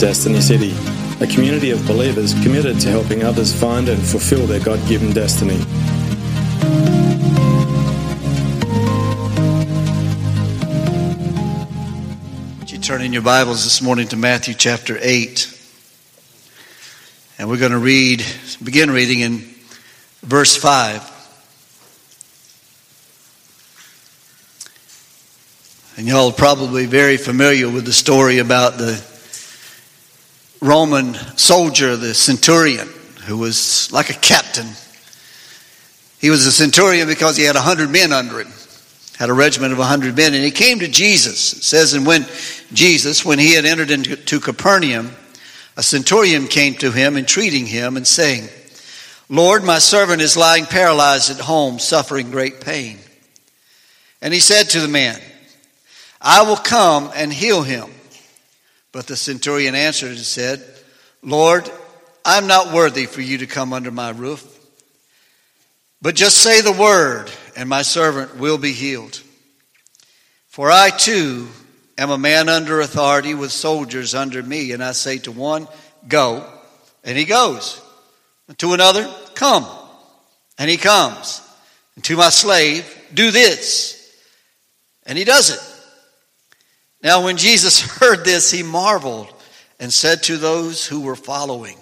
Destiny City, a community of believers committed to helping others find and fulfill their God given destiny. Would you turn in your Bibles this morning to Matthew chapter 8? And we're going to read, begin reading in verse 5. And y'all are probably very familiar with the story about the Roman soldier, the centurion, who was like a captain. He was a centurion because he had a hundred men under him, had a regiment of a hundred men, and he came to Jesus. It says, and when Jesus, when he had entered into Capernaum, a centurion came to him, entreating him and saying, Lord, my servant is lying paralyzed at home, suffering great pain. And he said to the man, I will come and heal him. But the centurion answered and said, Lord, I'm not worthy for you to come under my roof. But just say the word, and my servant will be healed. For I too am a man under authority with soldiers under me, and I say to one, Go, and he goes. And to another, Come, and he comes. And to my slave, Do this, and he does it. Now, when Jesus heard this, he marveled and said to those who were following,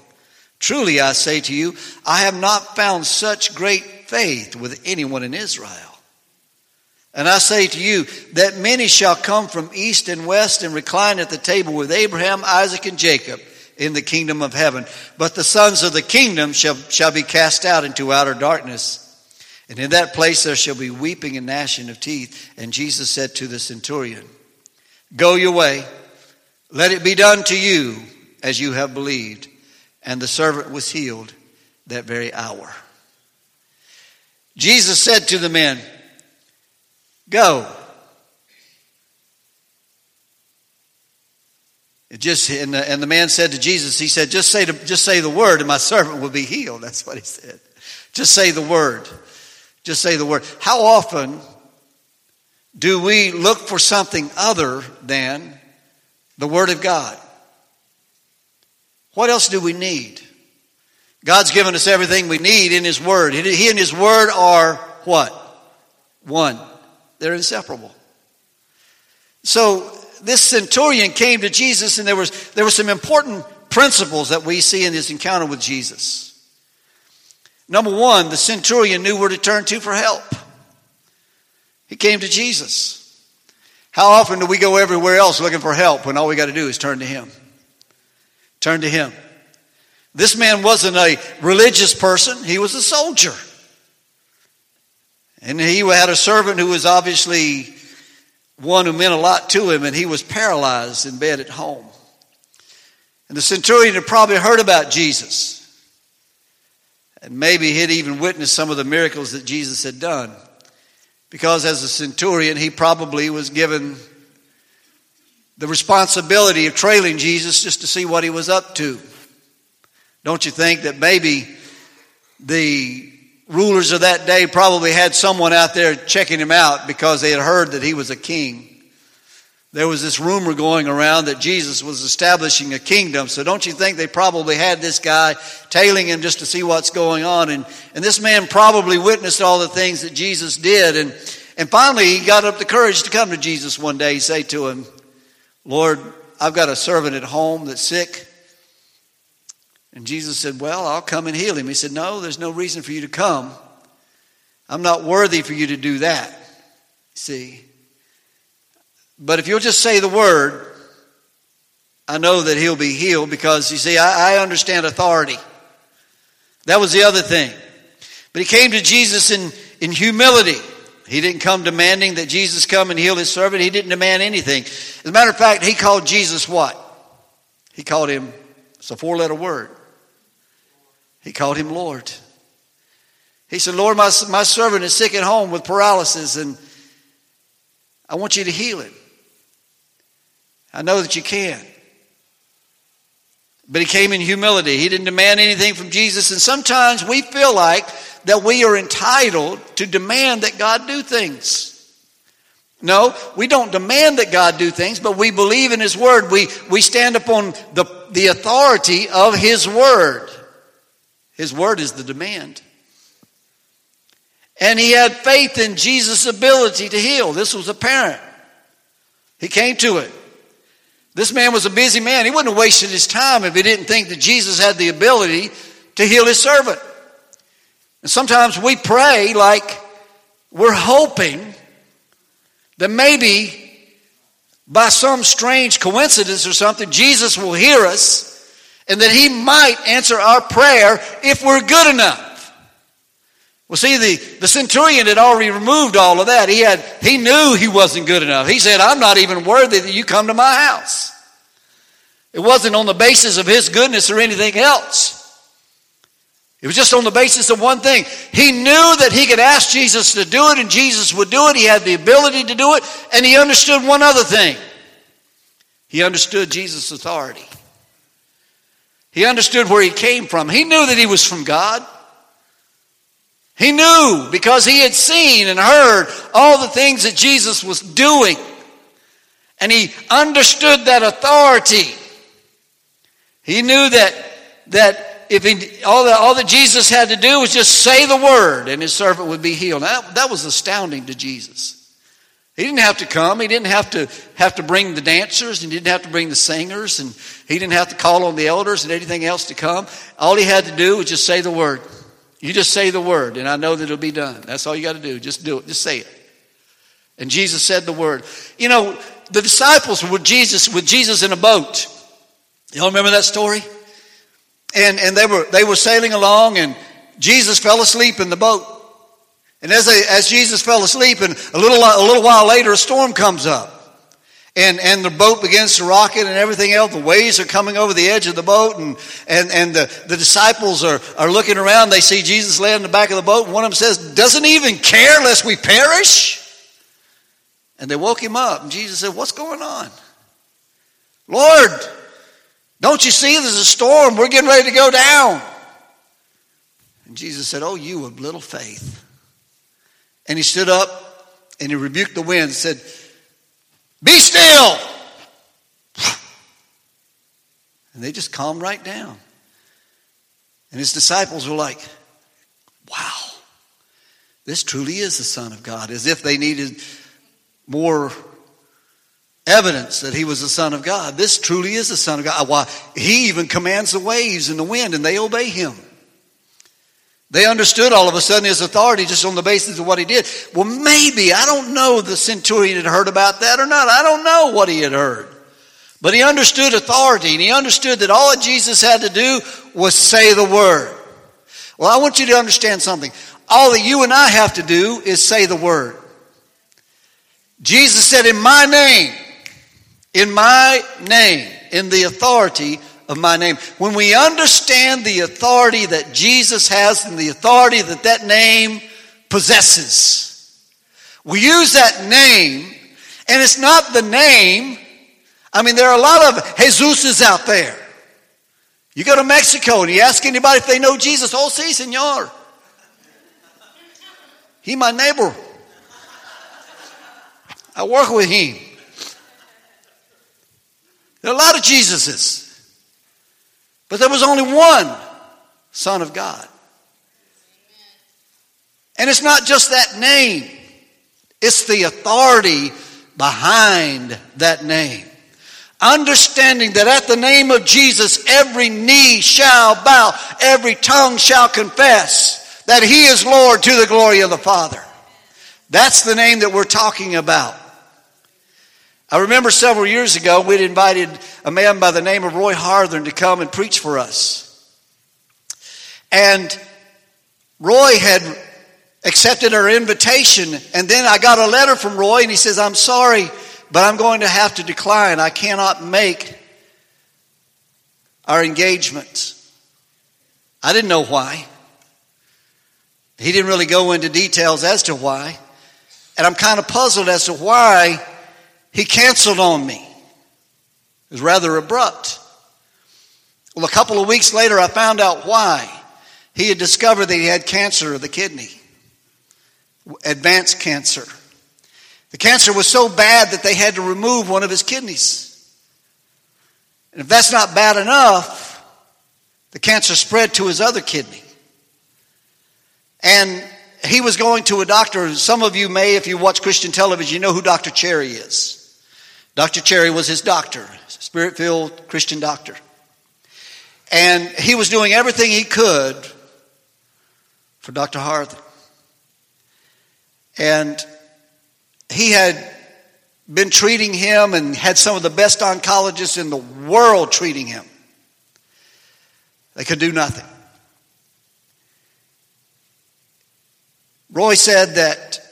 Truly I say to you, I have not found such great faith with anyone in Israel. And I say to you that many shall come from east and west and recline at the table with Abraham, Isaac, and Jacob in the kingdom of heaven. But the sons of the kingdom shall, shall be cast out into outer darkness. And in that place there shall be weeping and gnashing of teeth. And Jesus said to the centurion, Go your way. Let it be done to you as you have believed. And the servant was healed that very hour. Jesus said to the men, Go. It just and the, and the man said to Jesus, he said, just say, to, just say the word and my servant will be healed. That's what he said. Just say the word. Just say the word. How often do we look for something other than the Word of God? What else do we need? God's given us everything we need in His Word. He and His Word are what? One. They're inseparable. So this centurion came to Jesus, and there was there were some important principles that we see in this encounter with Jesus. Number one, the centurion knew where to turn to for help. He came to Jesus. How often do we go everywhere else looking for help when all we got to do is turn to Him? Turn to Him. This man wasn't a religious person, he was a soldier. And he had a servant who was obviously one who meant a lot to him, and he was paralyzed in bed at home. And the centurion had probably heard about Jesus. And maybe he'd even witnessed some of the miracles that Jesus had done. Because as a centurion, he probably was given the responsibility of trailing Jesus just to see what he was up to. Don't you think that maybe the rulers of that day probably had someone out there checking him out because they had heard that he was a king? There was this rumor going around that Jesus was establishing a kingdom. So don't you think they probably had this guy tailing him just to see what's going on? And, and this man probably witnessed all the things that Jesus did. And, and finally, he got up the courage to come to Jesus one day. He said to him, Lord, I've got a servant at home that's sick. And Jesus said, Well, I'll come and heal him. He said, No, there's no reason for you to come. I'm not worthy for you to do that. See? But if you'll just say the word, I know that he'll be healed because, you see, I, I understand authority. That was the other thing. But he came to Jesus in, in humility. He didn't come demanding that Jesus come and heal his servant. He didn't demand anything. As a matter of fact, he called Jesus what? He called him, it's a four letter word. He called him Lord. He said, Lord, my, my servant is sick at home with paralysis, and I want you to heal him. I know that you can. But he came in humility. He didn't demand anything from Jesus. And sometimes we feel like that we are entitled to demand that God do things. No, we don't demand that God do things, but we believe in His Word. We, we stand upon the, the authority of His Word. His Word is the demand. And he had faith in Jesus' ability to heal. This was apparent. He came to it. This man was a busy man. He wouldn't have wasted his time if he didn't think that Jesus had the ability to heal his servant. And sometimes we pray like we're hoping that maybe by some strange coincidence or something, Jesus will hear us and that he might answer our prayer if we're good enough. Well, see, the, the centurion had already removed all of that. He had, he knew he wasn't good enough. He said, I'm not even worthy that you come to my house. It wasn't on the basis of his goodness or anything else. It was just on the basis of one thing. He knew that he could ask Jesus to do it and Jesus would do it. He had the ability to do it. And he understood one other thing. He understood Jesus' authority. He understood where he came from. He knew that he was from God. He knew because he had seen and heard all the things that Jesus was doing. And he understood that authority. He knew that, that if he, all, that, all that Jesus had to do was just say the word and his servant would be healed. That, that was astounding to Jesus. He didn't have to come. He didn't have to have to bring the dancers. and He didn't have to bring the singers. And he didn't have to call on the elders and anything else to come. All he had to do was just say the word. You just say the word, and I know that it'll be done. That's all you got to do. Just do it. Just say it. And Jesus said the word. You know, the disciples were with Jesus with Jesus in a boat. Y'all remember that story? And and they were they were sailing along, and Jesus fell asleep in the boat. And as they, as Jesus fell asleep, and a little a little while later, a storm comes up and, and the boat begins to rock it and everything else. The waves are coming over the edge of the boat, and, and, and the, the disciples are, are looking around. They see Jesus laying in the back of the boat, one of them says, Doesn't even care lest we perish? And they woke him up, and Jesus said, What's going on? Lord, don't you see there's a storm? We're getting ready to go down. And Jesus said, Oh, you of little faith. And he stood up and he rebuked the wind and said, be still. And they just calmed right down. And his disciples were like, wow, this truly is the Son of God, as if they needed more evidence that he was the Son of God. This truly is the Son of God. Why, he even commands the waves and the wind, and they obey him. They understood all of a sudden his authority just on the basis of what he did. Well, maybe, I don't know the centurion had heard about that or not. I don't know what he had heard. But he understood authority and he understood that all that Jesus had to do was say the word. Well, I want you to understand something. All that you and I have to do is say the word. Jesus said, In my name, in my name, in the authority of my name. When we understand the authority that Jesus has and the authority that that name possesses, we use that name, and it's not the name. I mean, there are a lot of Jesuses out there. You go to Mexico and you ask anybody if they know Jesus. Oh, sí, señor. He my neighbor. I work with him. There are a lot of Jesuses. But there was only one Son of God. And it's not just that name, it's the authority behind that name. Understanding that at the name of Jesus, every knee shall bow, every tongue shall confess that He is Lord to the glory of the Father. That's the name that we're talking about. I remember several years ago, we'd invited a man by the name of Roy Harthern to come and preach for us. And Roy had accepted our invitation, and then I got a letter from Roy, and he says, I'm sorry, but I'm going to have to decline. I cannot make our engagement. I didn't know why. He didn't really go into details as to why. And I'm kind of puzzled as to why he canceled on me. It was rather abrupt. Well, a couple of weeks later, I found out why. He had discovered that he had cancer of the kidney, advanced cancer. The cancer was so bad that they had to remove one of his kidneys. And if that's not bad enough, the cancer spread to his other kidney. And he was going to a doctor. Some of you may, if you watch Christian television, you know who Dr. Cherry is. Dr. Cherry was his doctor, spirit filled Christian doctor. And he was doing everything he could for Dr. Harthern. And he had been treating him and had some of the best oncologists in the world treating him. They could do nothing. Roy said that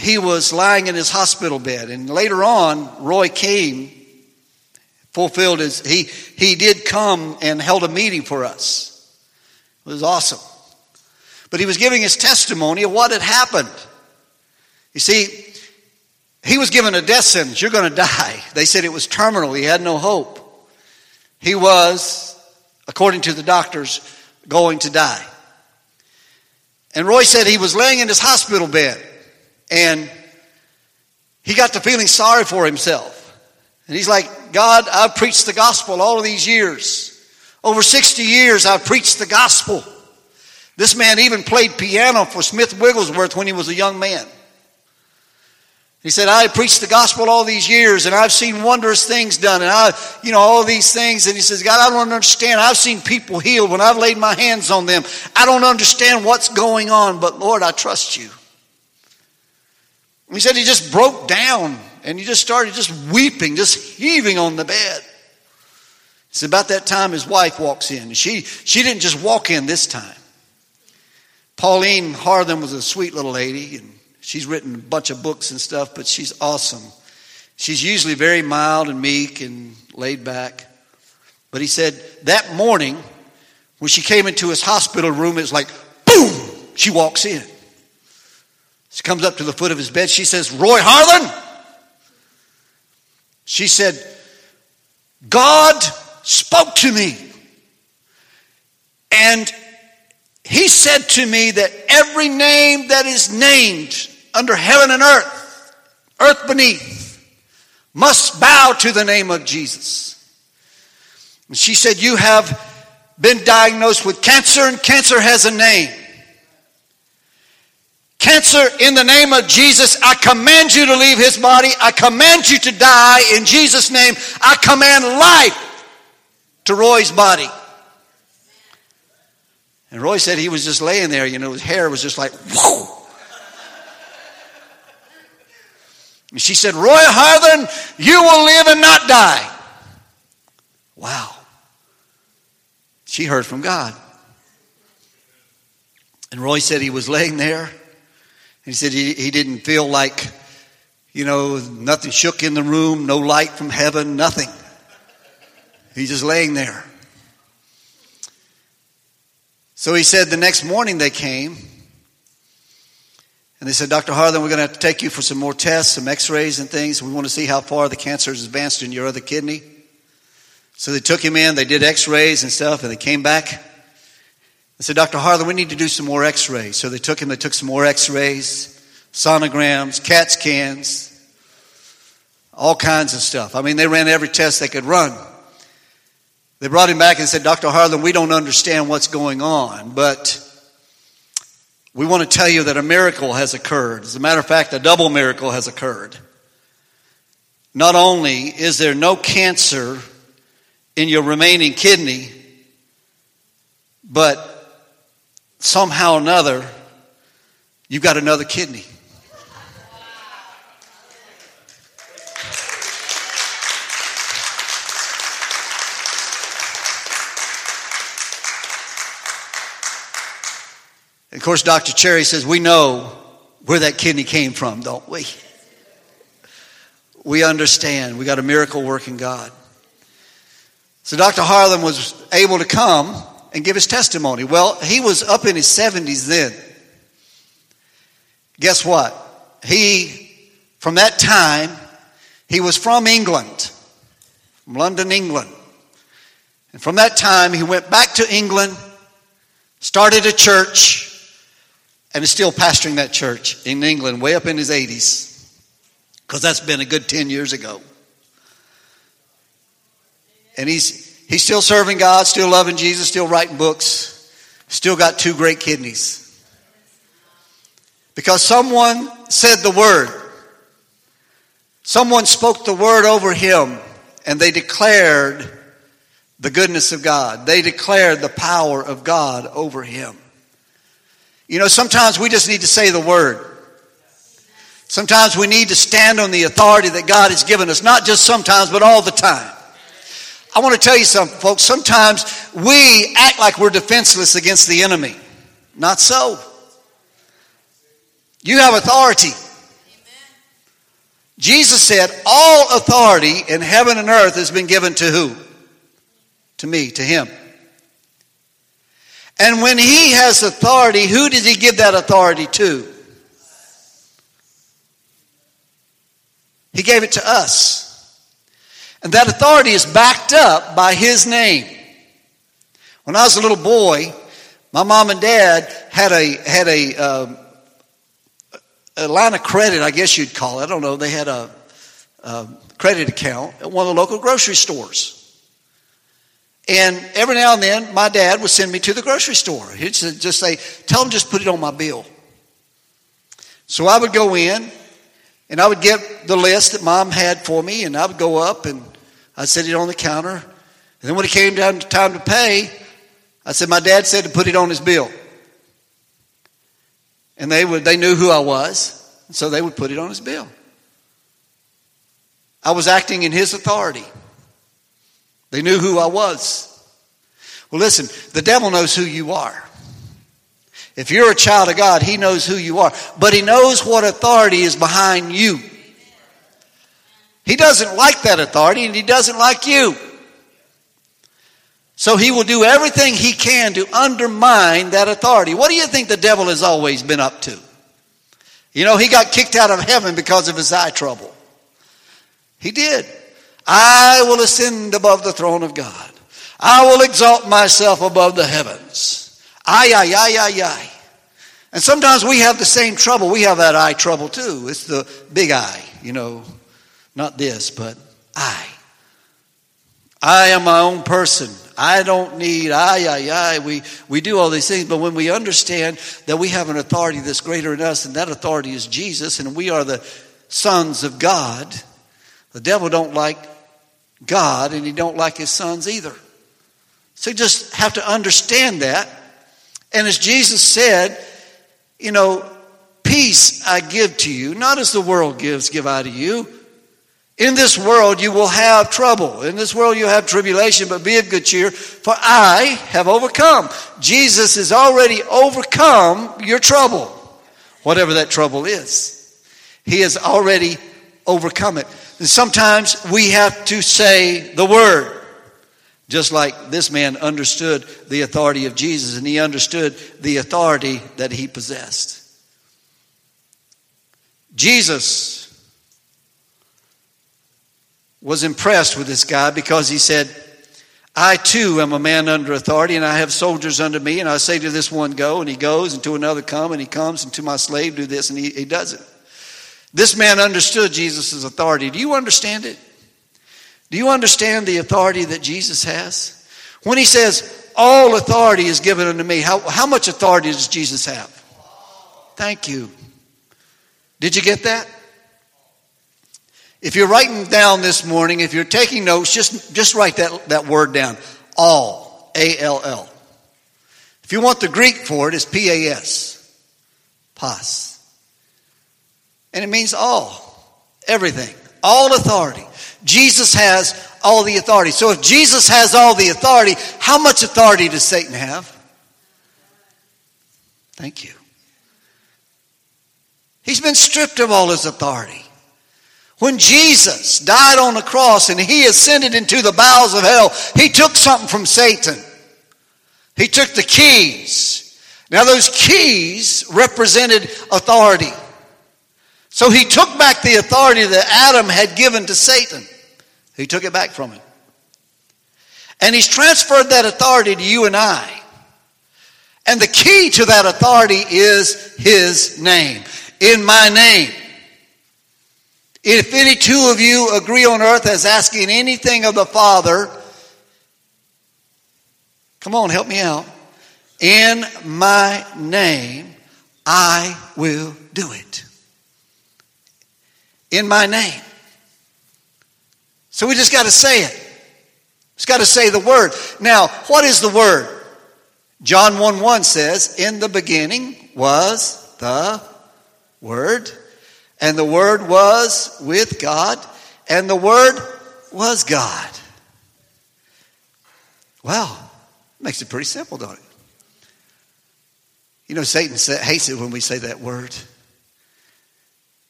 he was lying in his hospital bed, and later on, Roy came, fulfilled his, he, he did come and held a meeting for us. It was awesome. But he was giving his testimony of what had happened. You see, he was given a death sentence. You're going to die. They said it was terminal. He had no hope. He was according to the doctors, going to die. And Roy said he was laying in his hospital bed and he got to feeling sorry for himself. And he's like, God, I've preached the gospel all of these years. Over 60 years, I've preached the gospel. This man even played piano for Smith Wigglesworth when he was a young man. He said, I preached the gospel all these years and I've seen wondrous things done and I, you know, all these things. And he says, God, I don't understand. I've seen people healed when I've laid my hands on them. I don't understand what's going on, but Lord, I trust you. He said he just broke down and he just started just weeping, just heaving on the bed. It's about that time his wife walks in. She, she didn't just walk in this time. Pauline Harthern was a sweet little lady and She's written a bunch of books and stuff, but she's awesome. She's usually very mild and meek and laid back. But he said that morning, when she came into his hospital room, it's like, boom, she walks in. She comes up to the foot of his bed. She says, Roy Harlan? She said, God spoke to me. And he said to me that every name that is named under heaven and earth, earth beneath, must bow to the name of Jesus. And she said, You have been diagnosed with cancer, and cancer has a name. Cancer, in the name of Jesus, I command you to leave his body. I command you to die in Jesus' name. I command life to Roy's body. And Roy said he was just laying there, you know, his hair was just like, whoa. And she said, Roy Harthern, you will live and not die. Wow. She heard from God. And Roy said he was laying there. He said he, he didn't feel like, you know, nothing shook in the room, no light from heaven, nothing. He's just laying there. So he said the next morning they came and they said, Dr. Harlan, we're going to have to take you for some more tests, some x rays and things. We want to see how far the cancer has advanced in your other kidney. So they took him in, they did x rays and stuff, and they came back. They said, Dr. Harlan, we need to do some more x rays. So they took him, they took some more x rays, sonograms, CAT scans, all kinds of stuff. I mean, they ran every test they could run. They brought him back and said, Dr. Harlan, we don't understand what's going on, but we want to tell you that a miracle has occurred. As a matter of fact, a double miracle has occurred. Not only is there no cancer in your remaining kidney, but somehow or another, you've got another kidney. Of course, Dr. Cherry says, We know where that kidney came from, don't we? We understand. We got a miracle working God. So Dr. Harlan was able to come and give his testimony. Well, he was up in his 70s then. Guess what? He, from that time, he was from England, from London, England. And from that time, he went back to England, started a church, and is still pastoring that church in England, way up in his 80s. Because that's been a good 10 years ago. And he's, he's still serving God, still loving Jesus, still writing books, still got two great kidneys. Because someone said the word. Someone spoke the word over him and they declared the goodness of God. They declared the power of God over him. You know, sometimes we just need to say the word. Sometimes we need to stand on the authority that God has given us, not just sometimes, but all the time. I want to tell you something, folks. Sometimes we act like we're defenseless against the enemy. Not so. You have authority. Jesus said, All authority in heaven and earth has been given to who? To me, to him. And when he has authority, who does he give that authority to? He gave it to us. And that authority is backed up by His name. When I was a little boy, my mom and dad had a, had a, um, a line of credit, I guess you'd call it. I don't know. They had a, a credit account at one of the local grocery stores. And every now and then, my dad would send me to the grocery store. He'd just say, Tell them just put it on my bill. So I would go in, and I would get the list that mom had for me, and I would go up and I'd set it on the counter. And then when it came down to time to pay, I said, My dad said to put it on his bill. And they would they knew who I was, so they would put it on his bill. I was acting in his authority. They knew who I was. Well, listen, the devil knows who you are. If you're a child of God, He knows who you are, but He knows what authority is behind you. He doesn't like that authority and He doesn't like you. So He will do everything He can to undermine that authority. What do you think the devil has always been up to? You know, he got kicked out of heaven because of his eye trouble. He did. I will ascend above the throne of God. I will exalt myself above the heavens. Ay, ay, ay, ay, ay. And sometimes we have the same trouble. We have that eye trouble too. It's the big eye, you know, not this, but I. I am my own person. I don't need, I, I, I. We, we do all these things, but when we understand that we have an authority that's greater than us, and that authority is Jesus, and we are the sons of God, the devil don't like God, and he don't like his sons either. So you just have to understand that and as Jesus said, you know, peace I give to you, not as the world gives, give I to you. In this world you will have trouble. In this world you have tribulation, but be of good cheer, for I have overcome. Jesus has already overcome your trouble, whatever that trouble is. He has already overcome it. And sometimes we have to say the word. Just like this man understood the authority of Jesus and he understood the authority that he possessed. Jesus was impressed with this guy because he said, I too am a man under authority, and I have soldiers under me, and I say to this one, Go, and he goes, and to another, Come, and he comes, and to my slave, do this, and he, he does it. This man understood Jesus' authority. Do you understand it? Do you understand the authority that Jesus has? When he says, All authority is given unto me, how, how much authority does Jesus have? Thank you. Did you get that? If you're writing down this morning, if you're taking notes, just, just write that, that word down. All. A L L. If you want the Greek for it, it's P A S. Pas. And it means all. Everything. All authority. Jesus has all the authority. So if Jesus has all the authority, how much authority does Satan have? Thank you. He's been stripped of all his authority. When Jesus died on the cross and he ascended into the bowels of hell, he took something from Satan. He took the keys. Now, those keys represented authority. So he took back the authority that Adam had given to Satan. He took it back from him. And he's transferred that authority to you and I. And the key to that authority is his name. In my name. If any two of you agree on earth as asking anything of the Father, come on, help me out. In my name, I will do it. In my name. So we just got to say it. Just got to say the word. Now, what is the word? John 1 1 says, In the beginning was the Word, and the Word was with God, and the Word was God. Well, makes it pretty simple, don't it? You know, Satan hates it when we say that word.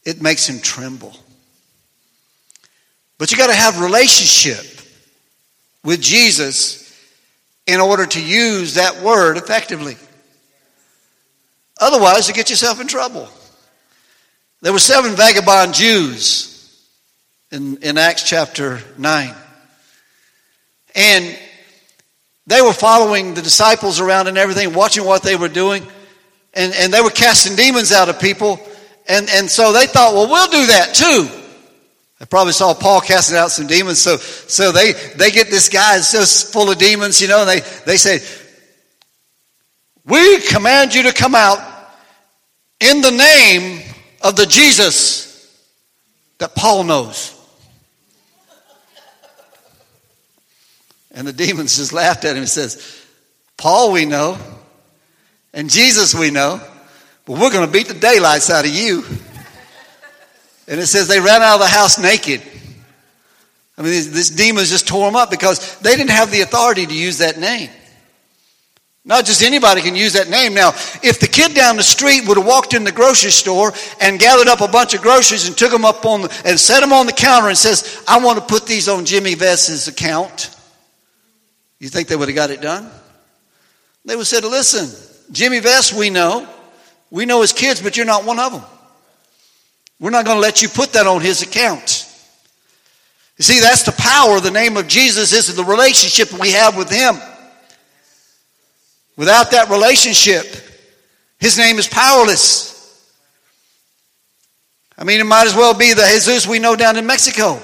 It makes him tremble. But you got to have relationship with Jesus in order to use that word effectively. Otherwise, you get yourself in trouble. There were seven vagabond Jews in, in Acts chapter 9. And they were following the disciples around and everything, watching what they were doing. And, and they were casting demons out of people. And, and so they thought, well, we'll do that too. They probably saw Paul casting out some demons. So, so they, they get this guy that's just full of demons, you know, and they, they say, we command you to come out in the name of the Jesus that Paul knows. And the demons just laughed at him and says, Paul we know, and Jesus we know, but we're going to beat the daylights out of you. And it says they ran out of the house naked. I mean, this demons just tore them up because they didn't have the authority to use that name. Not just anybody can use that name. Now, if the kid down the street would have walked in the grocery store and gathered up a bunch of groceries and took them up on the, and set them on the counter and says, I want to put these on Jimmy Vess's account, you think they would have got it done? They would have said, listen, Jimmy Vess, we know. We know his kids, but you're not one of them. We're not going to let you put that on his account. You see, that's the power the name of Jesus is the relationship we have with him. Without that relationship, his name is powerless. I mean, it might as well be the Jesus we know down in Mexico.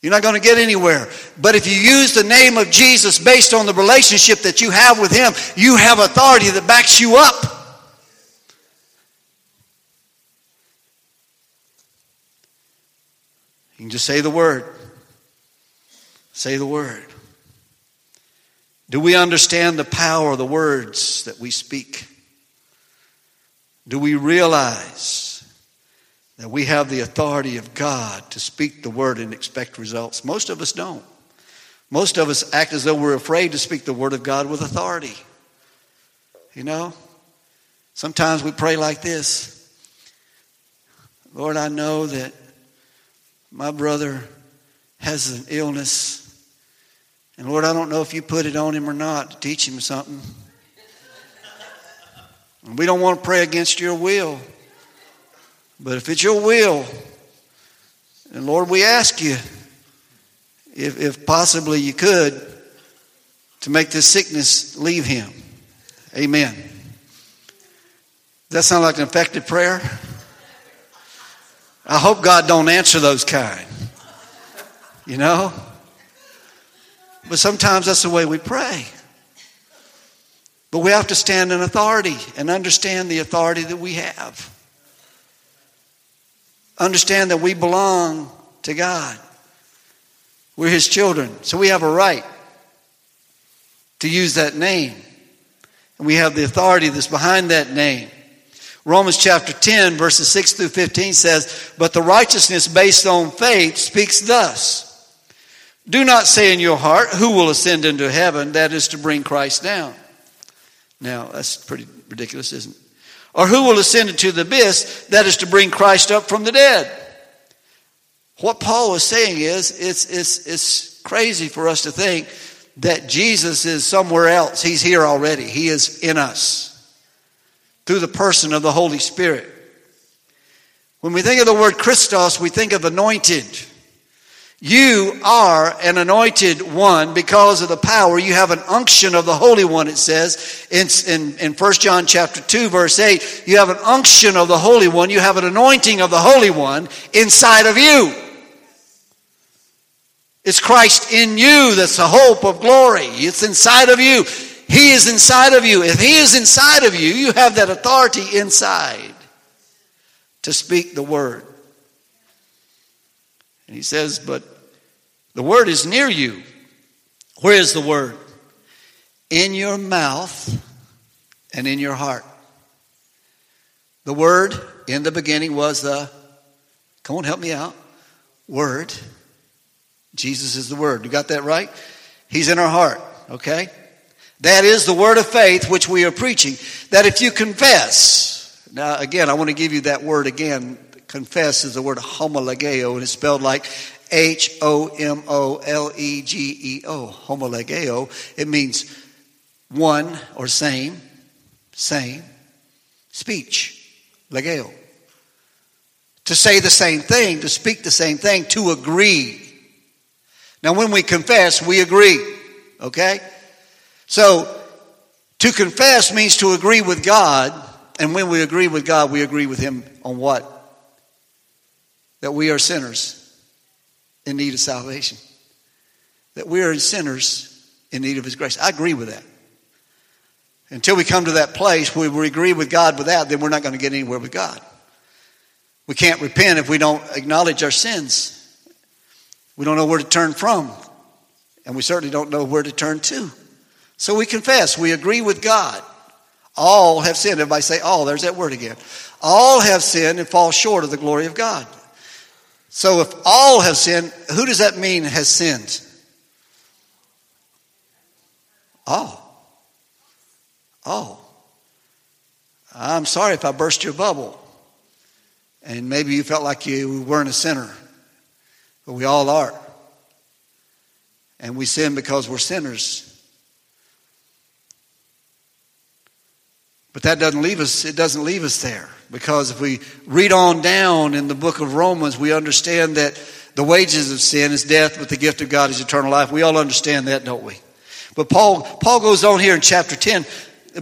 You're not going to get anywhere. But if you use the name of Jesus based on the relationship that you have with him, you have authority that backs you up. You can just say the word. Say the word. Do we understand the power of the words that we speak? Do we realize that we have the authority of God to speak the word and expect results? Most of us don't. Most of us act as though we're afraid to speak the word of God with authority. You know? Sometimes we pray like this Lord, I know that my brother has an illness and Lord, I don't know if you put it on him or not to teach him something. And we don't want to pray against your will. But if it's your will, and Lord, we ask you, if, if possibly you could, to make this sickness leave him. Amen. Does that sound like an effective prayer? I hope God don't answer those kind. You know? But sometimes that's the way we pray. But we have to stand in authority and understand the authority that we have. Understand that we belong to God. We're His children. So we have a right to use that name. And we have the authority that's behind that name. Romans chapter 10, verses 6 through 15 says, But the righteousness based on faith speaks thus. Do not say in your heart, Who will ascend into heaven? That is to bring Christ down. Now, that's pretty ridiculous, isn't it? Or who will ascend into the abyss? That is to bring Christ up from the dead. What Paul is saying is, it's, it's, it's crazy for us to think that Jesus is somewhere else. He's here already. He is in us through the person of the Holy Spirit. When we think of the word Christos, we think of anointed. You are an anointed one because of the power. You have an unction of the Holy One, it says in, in, in 1 John chapter 2, verse 8. You have an unction of the Holy One. You have an anointing of the Holy One inside of you. It's Christ in you that's the hope of glory. It's inside of you. He is inside of you. If He is inside of you, you have that authority inside to speak the word. And he says, But the word is near you. Where is the word? In your mouth and in your heart. The word in the beginning was the, come on, help me out, word. Jesus is the word. You got that right? He's in our heart, okay? That is the word of faith which we are preaching. That if you confess, now again, I want to give you that word again confess is the word homologeo, and it's spelled like H O M O L E G E O, homologeo. It means one or same, same, speech, legeo. To say the same thing, to speak the same thing, to agree. Now, when we confess, we agree, okay? So, to confess means to agree with God, and when we agree with God, we agree with Him on what? That we are sinners in need of salvation. That we are sinners in need of His grace. I agree with that. Until we come to that place where we agree with God with that, then we're not going to get anywhere with God. We can't repent if we don't acknowledge our sins. We don't know where to turn from. And we certainly don't know where to turn to. So we confess. We agree with God. All have sinned. Everybody say all. There's that word again. All have sinned and fall short of the glory of God. So if all have sinned, who does that mean has sinned? All. All. I'm sorry if I burst your bubble. And maybe you felt like you weren't a sinner. But we all are. And we sin because we're sinners. But that doesn't leave us, it doesn't leave us there. Because if we read on down in the book of Romans, we understand that the wages of sin is death, but the gift of God is eternal life. We all understand that, don't we? But Paul, Paul goes on here in chapter 10,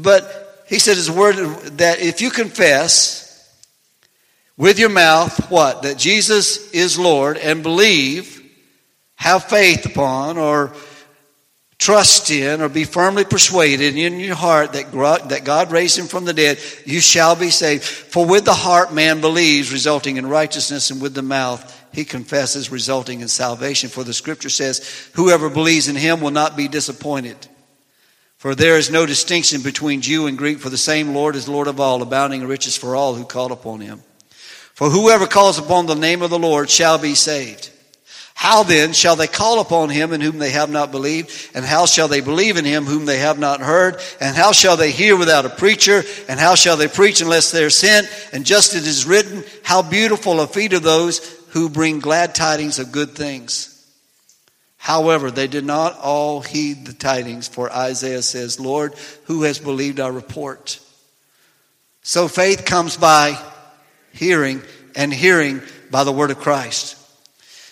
but he said his word that if you confess with your mouth what? That Jesus is Lord and believe, have faith upon, or trust in or be firmly persuaded in your heart that God raised him from the dead, you shall be saved. For with the heart man believes, resulting in righteousness, and with the mouth he confesses, resulting in salvation. For the scripture says, Whoever believes in him will not be disappointed. For there is no distinction between Jew and Greek, for the same Lord is Lord of all, abounding in riches for all who call upon him. For whoever calls upon the name of the Lord shall be saved. How then shall they call upon him in whom they have not believed? And how shall they believe in him whom they have not heard? And how shall they hear without a preacher? And how shall they preach unless they are sent? And just as it is written, how beautiful are feet of those who bring glad tidings of good things. However, they did not all heed the tidings, for Isaiah says, Lord, who has believed our report? So faith comes by hearing, and hearing by the word of Christ.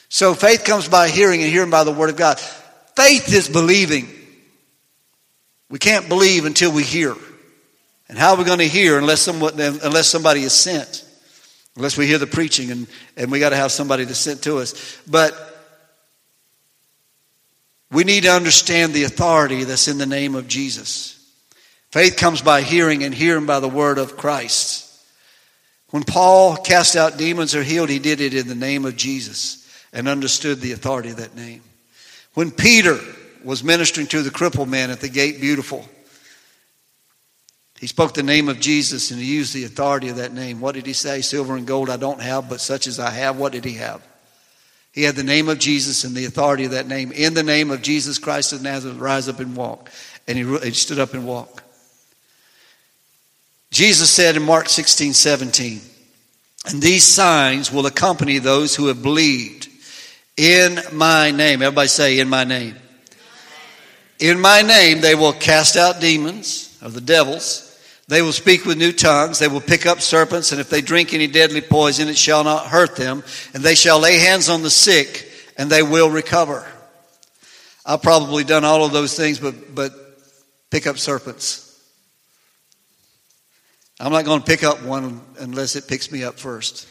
So faith comes by hearing and hearing by the word of God. Faith is believing. We can't believe until we hear. And how are we going to hear unless, someone, unless somebody is sent? Unless we hear the preaching and, and we got to have somebody to send to us. But we need to understand the authority that's in the name of Jesus. Faith comes by hearing and hearing by the word of Christ. When Paul cast out demons or healed, he did it in the name of Jesus and understood the authority of that name. When Peter was ministering to the crippled man at the gate, beautiful, he spoke the name of Jesus and he used the authority of that name. What did he say? Silver and gold I don't have, but such as I have. What did he have? He had the name of Jesus and the authority of that name. In the name of Jesus Christ of Nazareth, rise up and walk. And he, he stood up and walked. Jesus said in Mark 16, 17, and these signs will accompany those who have believed. In my name. Everybody say, in my name. In my name, they will cast out demons of the devils. They will speak with new tongues. They will pick up serpents, and if they drink any deadly poison, it shall not hurt them. And they shall lay hands on the sick, and they will recover. I've probably done all of those things, but, but pick up serpents. I'm not going to pick up one unless it picks me up first.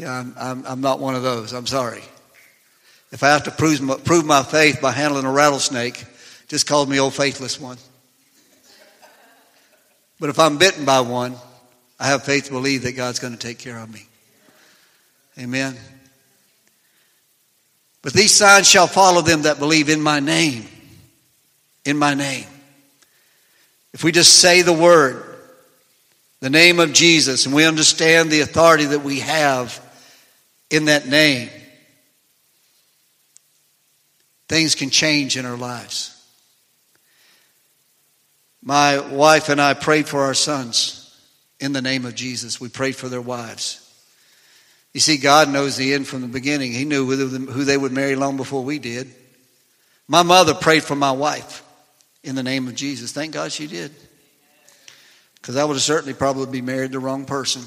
Yeah, I'm, I'm, I'm not one of those. I'm sorry. If I have to prove my, prove my faith by handling a rattlesnake, just call me old faithless one. But if I'm bitten by one, I have faith to believe that God's going to take care of me. Amen. But these signs shall follow them that believe in my name. In my name. If we just say the word, the name of Jesus, and we understand the authority that we have in that name, things can change in our lives. My wife and I prayed for our sons in the name of Jesus. We prayed for their wives. You see, God knows the end from the beginning. He knew who they would marry long before we did. My mother prayed for my wife in the name of Jesus. Thank God she did. Because I would have certainly probably be married the wrong person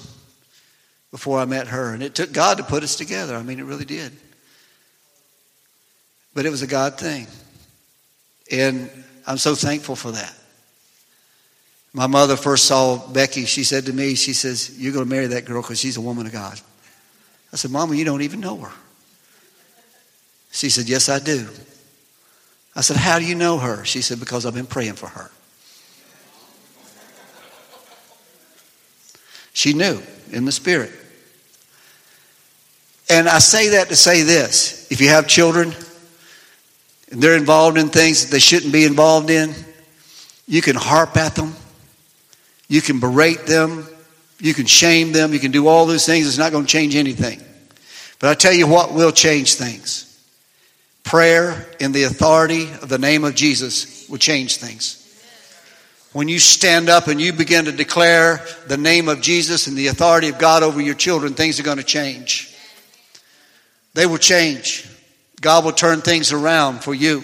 before I met her. And it took God to put us together. I mean, it really did. But it was a God thing. And I'm so thankful for that. My mother first saw Becky. She said to me, She says, You're going to marry that girl because she's a woman of God. I said, Mama, you don't even know her. She said, Yes, I do. I said, How do you know her? She said, Because I've been praying for her. She knew in the Spirit. And I say that to say this if you have children and they're involved in things that they shouldn't be involved in, you can harp at them, you can berate them, you can shame them, you can do all those things. It's not going to change anything. But I tell you what will change things prayer in the authority of the name of Jesus will change things. When you stand up and you begin to declare the name of Jesus and the authority of God over your children, things are going to change. They will change. God will turn things around for you.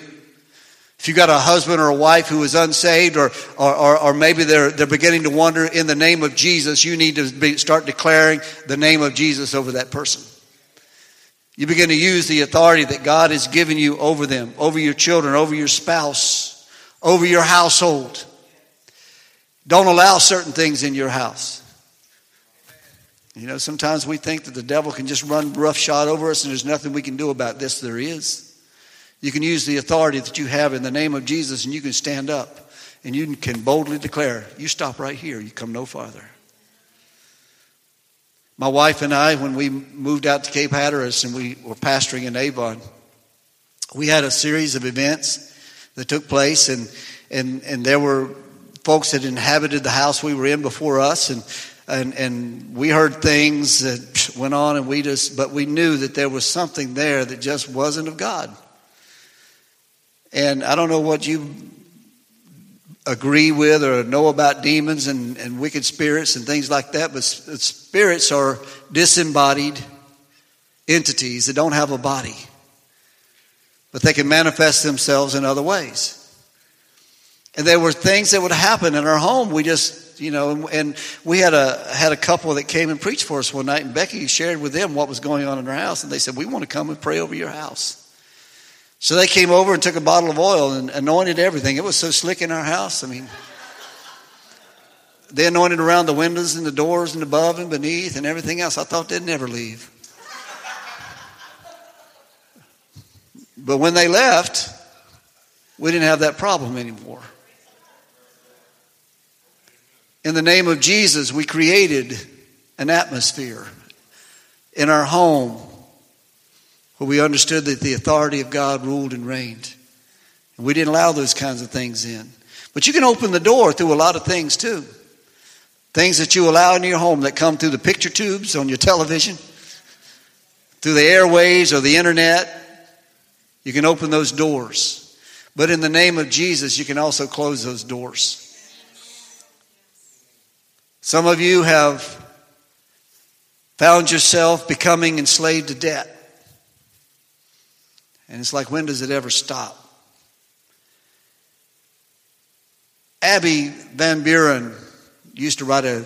If you've got a husband or a wife who is unsaved, or, or, or, or maybe they're, they're beginning to wonder in the name of Jesus, you need to be, start declaring the name of Jesus over that person. You begin to use the authority that God has given you over them, over your children, over your spouse, over your household. Don't allow certain things in your house. You know, sometimes we think that the devil can just run roughshod over us and there's nothing we can do about this. There is. You can use the authority that you have in the name of Jesus and you can stand up and you can boldly declare, You stop right here, you come no farther. My wife and I, when we moved out to Cape Hatteras and we were pastoring in Avon, we had a series of events that took place and, and, and there were folks that inhabited the house we were in before us and and, and we heard things that went on and we just but we knew that there was something there that just wasn't of god. And i don't know what you agree with or know about demons and, and wicked spirits and things like that but uh, spirits are disembodied entities that don't have a body but they can manifest themselves in other ways. And there were things that would happen in our home. We just you know, and we had a had a couple that came and preached for us one night, and Becky shared with them what was going on in our house, and they said, "We want to come and pray over your house." So they came over and took a bottle of oil and anointed everything. It was so slick in our house. I mean, they anointed around the windows and the doors and above and beneath and everything else. I thought they'd never leave. But when they left, we didn't have that problem anymore. In the name of Jesus, we created an atmosphere in our home where we understood that the authority of God ruled and reigned. And we didn't allow those kinds of things in. But you can open the door through a lot of things too. Things that you allow in your home that come through the picture tubes on your television, through the airways or the internet. You can open those doors. But in the name of Jesus, you can also close those doors. Some of you have found yourself becoming enslaved to debt. And it's like, when does it ever stop? Abby Van Buren used to write an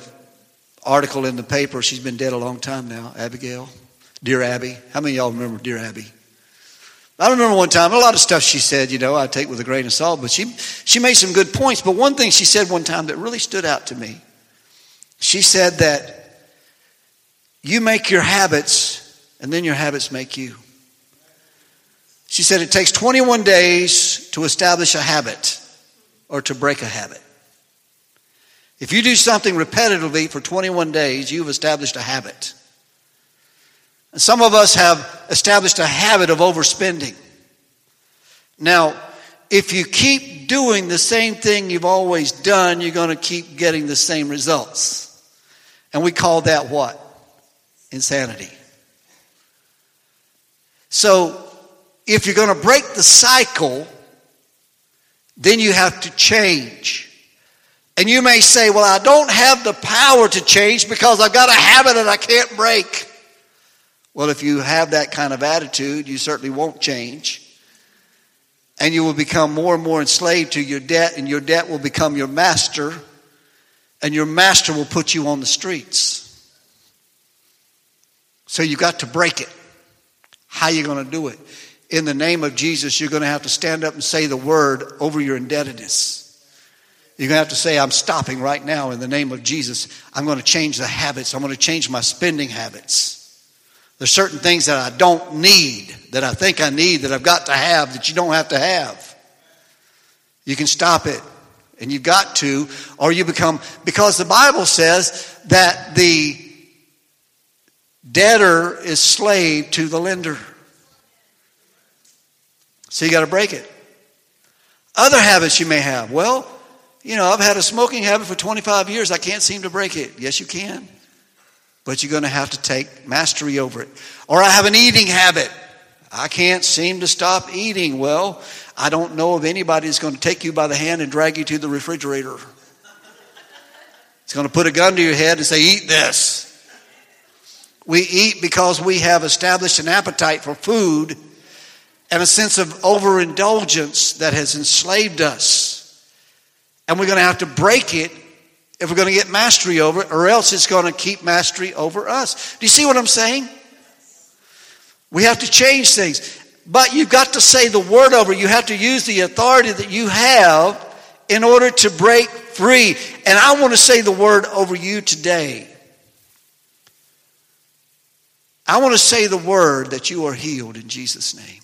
article in the paper. She's been dead a long time now, Abigail. Dear Abby. How many of y'all remember Dear Abby? I remember one time, a lot of stuff she said, you know, I take with a grain of salt, but she, she made some good points. But one thing she said one time that really stood out to me she said that you make your habits, and then your habits make you. She said it takes 21 days to establish a habit or to break a habit. If you do something repetitively for 21 days, you've established a habit. And some of us have established a habit of overspending. Now, if you keep doing the same thing you've always done, you're going to keep getting the same results. And we call that what? Insanity. So, if you're going to break the cycle, then you have to change. And you may say, Well, I don't have the power to change because I've got a habit that I can't break. Well, if you have that kind of attitude, you certainly won't change. And you will become more and more enslaved to your debt, and your debt will become your master, and your master will put you on the streets. So you've got to break it. How are you going to do it? In the name of Jesus, you're going to have to stand up and say the word over your indebtedness. You're going to have to say, I'm stopping right now in the name of Jesus. I'm going to change the habits. I'm going to change my spending habits. There's certain things that I don't need, that I think I need, that I've got to have, that you don't have to have. You can stop it. And you've got to, or you become, because the Bible says that the debtor is slave to the lender. So you got to break it. Other habits you may have. Well, you know, I've had a smoking habit for 25 years. I can't seem to break it. Yes, you can but you're going to have to take mastery over it. Or I have an eating habit. I can't seem to stop eating. Well, I don't know if anybody is going to take you by the hand and drag you to the refrigerator. It's going to put a gun to your head and say, Eat this. We eat because we have established an appetite for food and a sense of overindulgence that has enslaved us. And we're going to have to break it if we're going to get mastery over it, or else it's going to keep mastery over us. Do you see what I'm saying? We have to change things. But you've got to say the word over. You have to use the authority that you have in order to break free. And I want to say the word over you today. I want to say the word that you are healed in Jesus' name.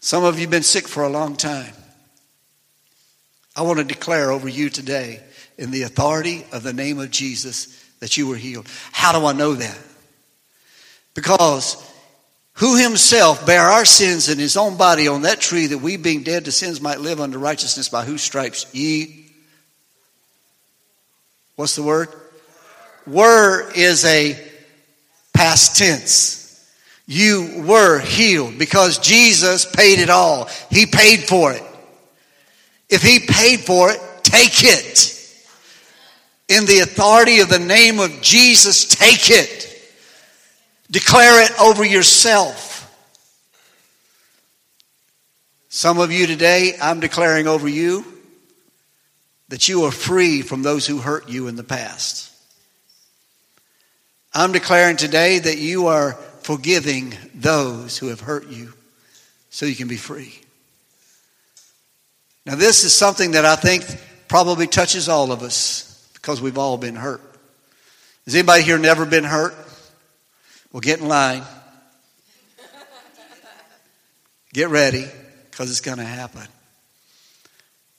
Some of you have been sick for a long time. I want to declare over you today, in the authority of the name of Jesus, that you were healed. How do I know that? Because who himself bare our sins in his own body on that tree that we being dead to sins might live unto righteousness by whose stripes ye what's the word were is a past tense you were healed because jesus paid it all he paid for it if he paid for it, take it. In the authority of the name of Jesus, take it. Declare it over yourself. Some of you today, I'm declaring over you that you are free from those who hurt you in the past. I'm declaring today that you are forgiving those who have hurt you so you can be free. Now, this is something that I think probably touches all of us because we've all been hurt. Has anybody here never been hurt? Well, get in line. Get ready because it's going to happen.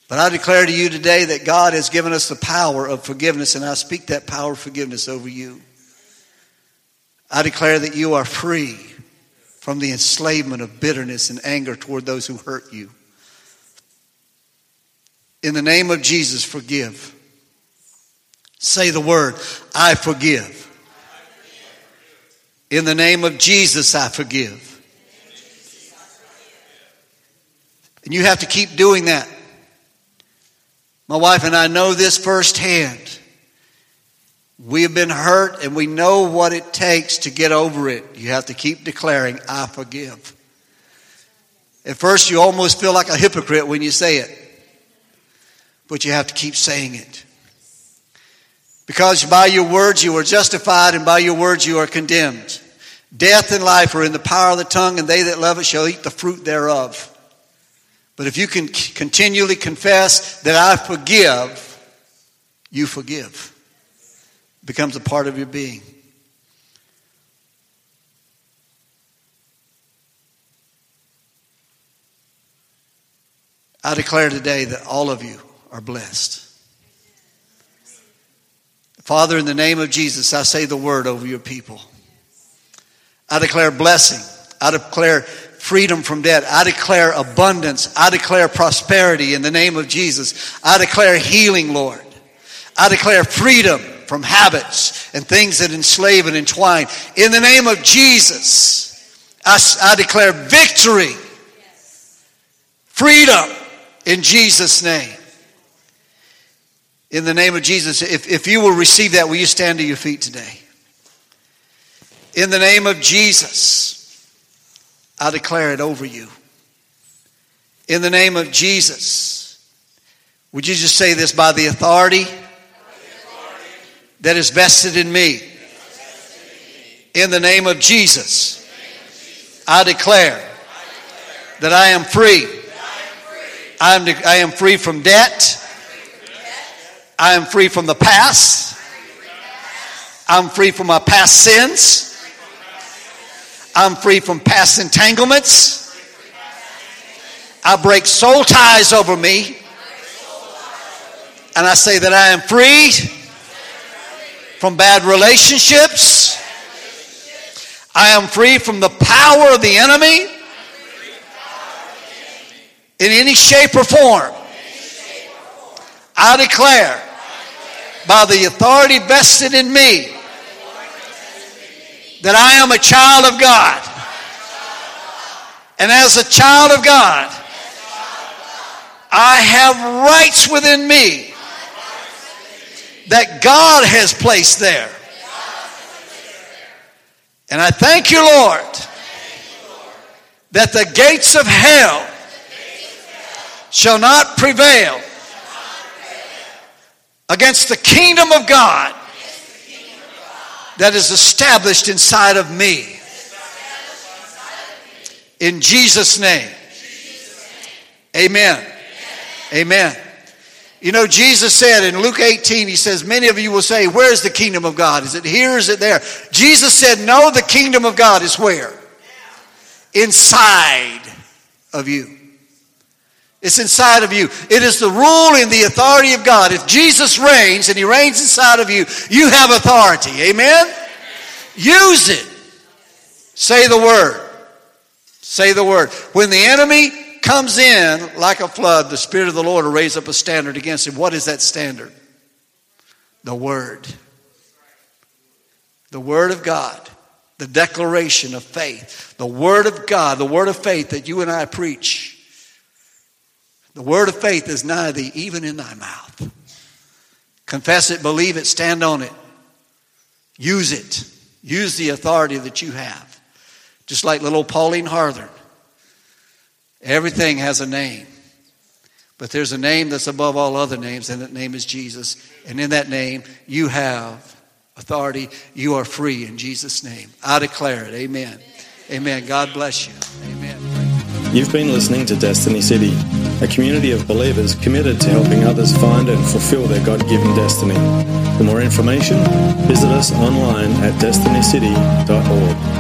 But I declare to you today that God has given us the power of forgiveness, and I speak that power of forgiveness over you. I declare that you are free from the enslavement of bitterness and anger toward those who hurt you. In the name of Jesus, forgive. Say the word, I forgive. In the name of Jesus, I forgive. And you have to keep doing that. My wife and I know this firsthand. We have been hurt and we know what it takes to get over it. You have to keep declaring, I forgive. At first, you almost feel like a hypocrite when you say it but you have to keep saying it. Because by your words you are justified, and by your words you are condemned. Death and life are in the power of the tongue, and they that love it shall eat the fruit thereof. But if you can continually confess that I forgive, you forgive. It becomes a part of your being. I declare today that all of you are blessed. Father, in the name of Jesus, I say the word over your people. I declare blessing. I declare freedom from debt. I declare abundance. I declare prosperity in the name of Jesus. I declare healing, Lord. I declare freedom from habits and things that enslave and entwine. In the name of Jesus, I, I declare victory, freedom in Jesus' name. In the name of Jesus, if, if you will receive that, will you stand to your feet today? In the name of Jesus, I declare it over you. In the name of Jesus, would you just say this by the authority that is vested in me? In the name of Jesus, I declare that I am free I am, I am free from debt. I am free from the past. I'm free from my past sins. I'm free from past entanglements. I break soul ties over me. And I say that I am free from bad relationships. I am free from the power of the enemy in any shape or form. I declare by the authority vested in me that I am a child of God. And as a child of God, I have rights within me that God has placed there. And I thank you, Lord, that the gates of hell shall not prevail against the kingdom of God that is established inside of me. In Jesus' name. Amen. Amen. You know, Jesus said in Luke 18, He says, Many of you will say, Where's the kingdom of God? Is it here? Is it there? Jesus said, No, the kingdom of God is where? Inside of you. It's inside of you. It is the rule and the authority of God. If Jesus reigns and He reigns inside of you, you have authority. Amen? Use it. Say the word. Say the word. When the enemy comes in like a flood, the Spirit of the Lord will raise up a standard against him. What is that standard? The Word. The Word of God. The declaration of faith. The Word of God. The Word of faith that you and I preach. The word of faith is nigh thee, even in thy mouth. Confess it, believe it, stand on it. Use it. Use the authority that you have. Just like little Pauline Harthern. Everything has a name. But there's a name that's above all other names, and that name is Jesus. And in that name, you have authority. You are free in Jesus' name. I declare it. Amen. Amen. God bless you. Amen. You've been listening to Destiny City a community of believers committed to helping others find and fulfill their God given destiny. For more information, visit us online at destinycity.org.